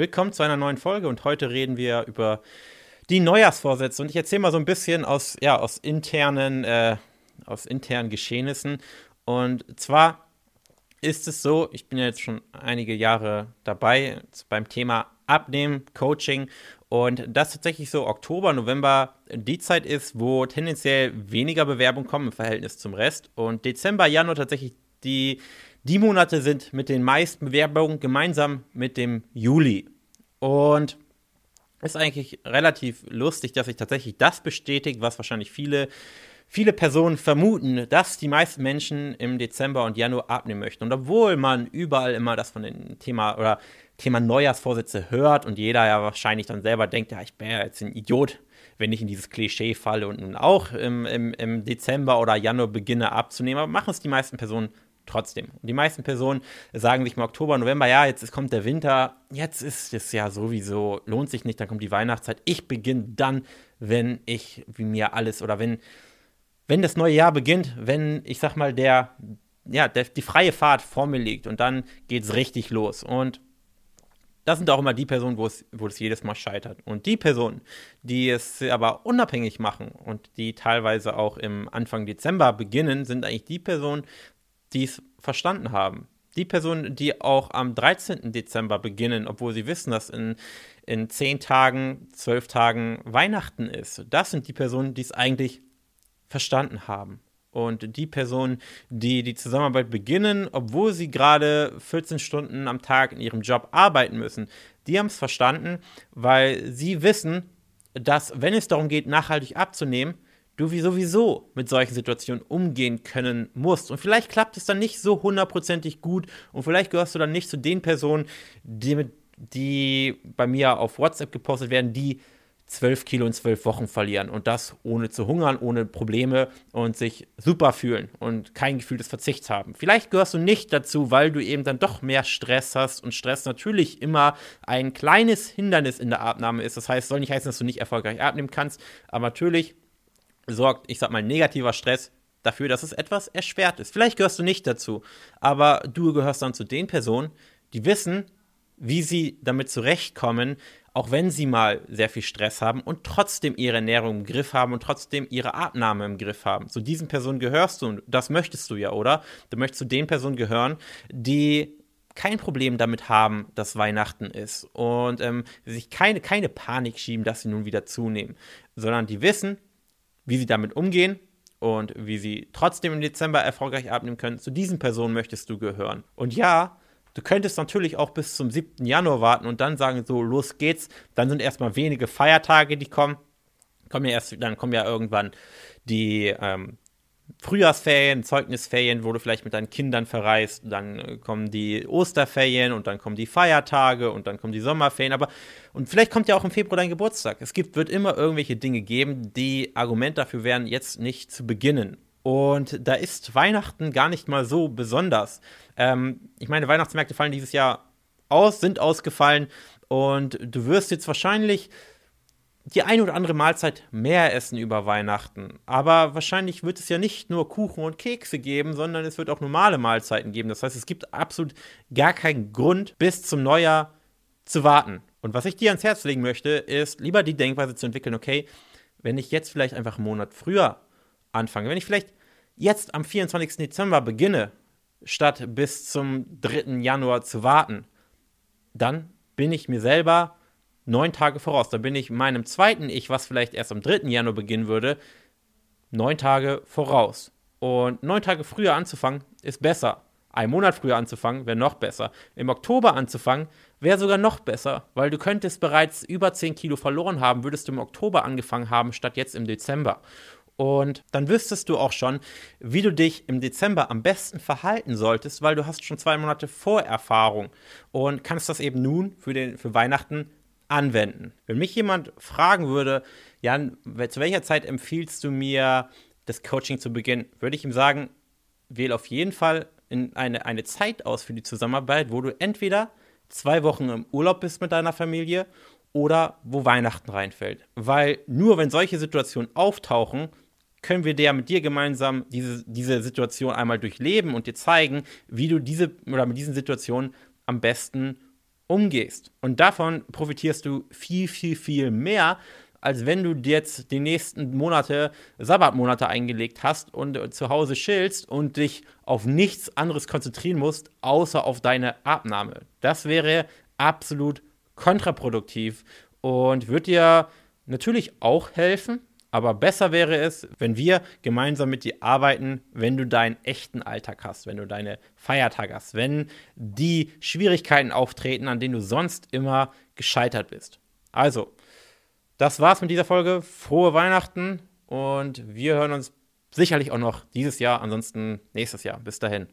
Willkommen zu einer neuen Folge und heute reden wir über die Neujahrsvorsätze. Und ich erzähle mal so ein bisschen aus, ja, aus internen, äh, aus internen Geschehnissen. Und zwar ist es so, ich bin ja jetzt schon einige Jahre dabei beim Thema Abnehmen, Coaching. Und das tatsächlich so Oktober, November die Zeit ist, wo tendenziell weniger Bewerbungen kommen im Verhältnis zum Rest. Und Dezember, Januar tatsächlich die die Monate sind mit den meisten Bewerbungen gemeinsam mit dem Juli. Und ist eigentlich relativ lustig, dass sich tatsächlich das bestätigt, was wahrscheinlich viele, viele Personen vermuten, dass die meisten Menschen im Dezember und Januar abnehmen möchten. Und obwohl man überall immer das von dem Thema oder Thema Neujahrsvorsätze hört und jeder ja wahrscheinlich dann selber denkt, ja, ich bin ja jetzt ein Idiot, wenn ich in dieses Klischee falle und nun auch im, im, im Dezember oder Januar beginne abzunehmen, aber machen es die meisten Personen trotzdem. Und die meisten Personen sagen sich im Oktober, November, ja, jetzt kommt der Winter, jetzt ist es ja sowieso, lohnt sich nicht, dann kommt die Weihnachtszeit. Ich beginne dann, wenn ich wie mir alles oder wenn, wenn das neue Jahr beginnt, wenn ich sag mal, der, ja, der, die freie Fahrt vor mir liegt und dann geht es richtig los. Und das sind auch immer die Personen, wo es, wo es jedes Mal scheitert. Und die Personen, die es aber unabhängig machen und die teilweise auch im Anfang Dezember beginnen, sind eigentlich die Personen, die es verstanden haben. Die Personen, die auch am 13. Dezember beginnen, obwohl sie wissen, dass in, in 10 Tagen, 12 Tagen Weihnachten ist, das sind die Personen, die es eigentlich verstanden haben. Und die Personen, die die Zusammenarbeit beginnen, obwohl sie gerade 14 Stunden am Tag in ihrem Job arbeiten müssen, die haben es verstanden, weil sie wissen, dass wenn es darum geht, nachhaltig abzunehmen, du wie sowieso mit solchen Situationen umgehen können musst. Und vielleicht klappt es dann nicht so hundertprozentig gut und vielleicht gehörst du dann nicht zu den Personen, die, die bei mir auf WhatsApp gepostet werden, die 12 Kilo in 12 Wochen verlieren und das ohne zu hungern, ohne Probleme und sich super fühlen und kein Gefühl des Verzichts haben. Vielleicht gehörst du nicht dazu, weil du eben dann doch mehr Stress hast und Stress natürlich immer ein kleines Hindernis in der Abnahme ist. Das heißt, soll nicht heißen, dass du nicht erfolgreich abnehmen kannst, aber natürlich sorgt, ich sag mal, negativer Stress dafür, dass es etwas erschwert ist. Vielleicht gehörst du nicht dazu, aber du gehörst dann zu den Personen, die wissen, wie sie damit zurechtkommen, auch wenn sie mal sehr viel Stress haben und trotzdem ihre Ernährung im Griff haben und trotzdem ihre Abnahme im Griff haben. Zu diesen Personen gehörst du und das möchtest du ja, oder? Du möchtest zu den Personen gehören, die kein Problem damit haben, dass Weihnachten ist und ähm, sich keine, keine Panik schieben, dass sie nun wieder zunehmen, sondern die wissen, wie sie damit umgehen und wie sie trotzdem im Dezember erfolgreich abnehmen können. Zu diesen Personen möchtest du gehören. Und ja, du könntest natürlich auch bis zum 7. Januar warten und dann sagen, so, los geht's. Dann sind erstmal wenige Feiertage, die kommen. Kommen ja erst, dann kommen ja irgendwann die ähm, Frühjahrsferien, Zeugnisferien, wo du vielleicht mit deinen Kindern verreist, dann äh, kommen die Osterferien und dann kommen die Feiertage und dann kommen die Sommerferien, aber und vielleicht kommt ja auch im Februar dein Geburtstag. Es gibt, wird immer irgendwelche Dinge geben, die Argument dafür wären, jetzt nicht zu beginnen. Und da ist Weihnachten gar nicht mal so besonders. Ähm, ich meine, Weihnachtsmärkte fallen dieses Jahr aus, sind ausgefallen und du wirst jetzt wahrscheinlich die ein oder andere Mahlzeit mehr essen über Weihnachten. Aber wahrscheinlich wird es ja nicht nur Kuchen und Kekse geben, sondern es wird auch normale Mahlzeiten geben. Das heißt, es gibt absolut gar keinen Grund, bis zum Neujahr zu warten. Und was ich dir ans Herz legen möchte, ist lieber die Denkweise zu entwickeln, okay, wenn ich jetzt vielleicht einfach einen Monat früher anfange, wenn ich vielleicht jetzt am 24. Dezember beginne, statt bis zum 3. Januar zu warten, dann bin ich mir selber neun Tage voraus. Da bin ich meinem zweiten Ich, was vielleicht erst am 3. Januar beginnen würde, neun Tage voraus. Und neun Tage früher anzufangen ist besser. Ein Monat früher anzufangen wäre noch besser. Im Oktober anzufangen wäre sogar noch besser, weil du könntest bereits über 10 Kilo verloren haben, würdest du im Oktober angefangen haben, statt jetzt im Dezember. Und dann wüsstest du auch schon, wie du dich im Dezember am besten verhalten solltest, weil du hast schon zwei Monate Vorerfahrung und kannst das eben nun für, den, für Weihnachten anwenden. Wenn mich jemand fragen würde, Jan, zu welcher Zeit empfiehlst du mir, das Coaching zu beginnen, würde ich ihm sagen, wähle auf jeden Fall eine, eine Zeit aus für die Zusammenarbeit, wo du entweder zwei Wochen im Urlaub bist mit deiner Familie oder wo Weihnachten reinfällt. Weil nur wenn solche Situationen auftauchen, können wir der mit dir gemeinsam diese, diese Situation einmal durchleben und dir zeigen, wie du diese oder mit diesen Situationen am besten umgehst. Und davon profitierst du viel, viel, viel mehr, als wenn du jetzt die nächsten Monate, Sabbatmonate eingelegt hast und zu Hause chillst und dich auf nichts anderes konzentrieren musst, außer auf deine Abnahme. Das wäre absolut kontraproduktiv und wird dir natürlich auch helfen, aber besser wäre es, wenn wir gemeinsam mit dir arbeiten, wenn du deinen echten Alltag hast, wenn du deine Feiertage hast, wenn die Schwierigkeiten auftreten, an denen du sonst immer gescheitert bist. Also, das war's mit dieser Folge. Frohe Weihnachten und wir hören uns sicherlich auch noch dieses Jahr, ansonsten nächstes Jahr. Bis dahin.